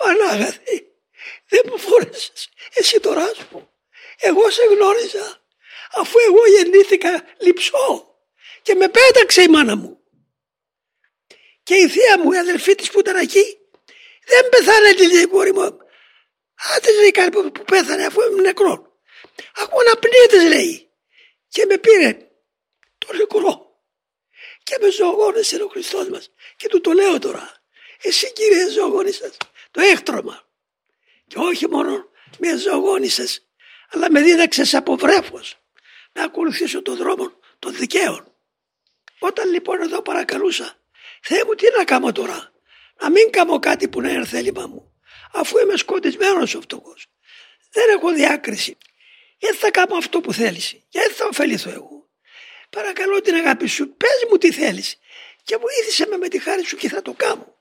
Πανάγαθε, δεν μου φόρεσες. Εσύ τώρα σου πω. Εγώ σε γνώριζα αφού εγώ γεννήθηκα λυψό και με πέταξε η μάνα μου. Και η θεία μου, η αδελφή της που ήταν εκεί, δεν πεθάνε τη λέει κόρη μου. Άντε λέει κάτι που, που πέθανε αφού ήμουν νεκρός. Ακούω να πνίγεται λέει. Και με πήρε το νεκρό. Και με ζωγόνισε ο Χριστός μας. Και του το λέω τώρα. Εσύ κύριε ζωγόνισες το έκτρωμα. Και όχι μόνο με ζωγόνισες αλλά με δίδαξες από βρέφος να ακολουθήσω τον δρόμο των δικαίων. Όταν λοιπόν εδώ παρακαλούσα, Θεέ μου τι να κάνω τώρα, να μην κάνω κάτι που να είναι θέλημα μου, αφού είμαι σκοτισμένος ο φτωχός. Δεν έχω διάκριση. Γιατί θα κάνω αυτό που θέλεις, γιατί θα ωφεληθώ εγώ; Παρακαλώ την αγάπη σου, πες μου τι θέλεις και βοήθησε με με τη χάρη σου και θα το κάνω.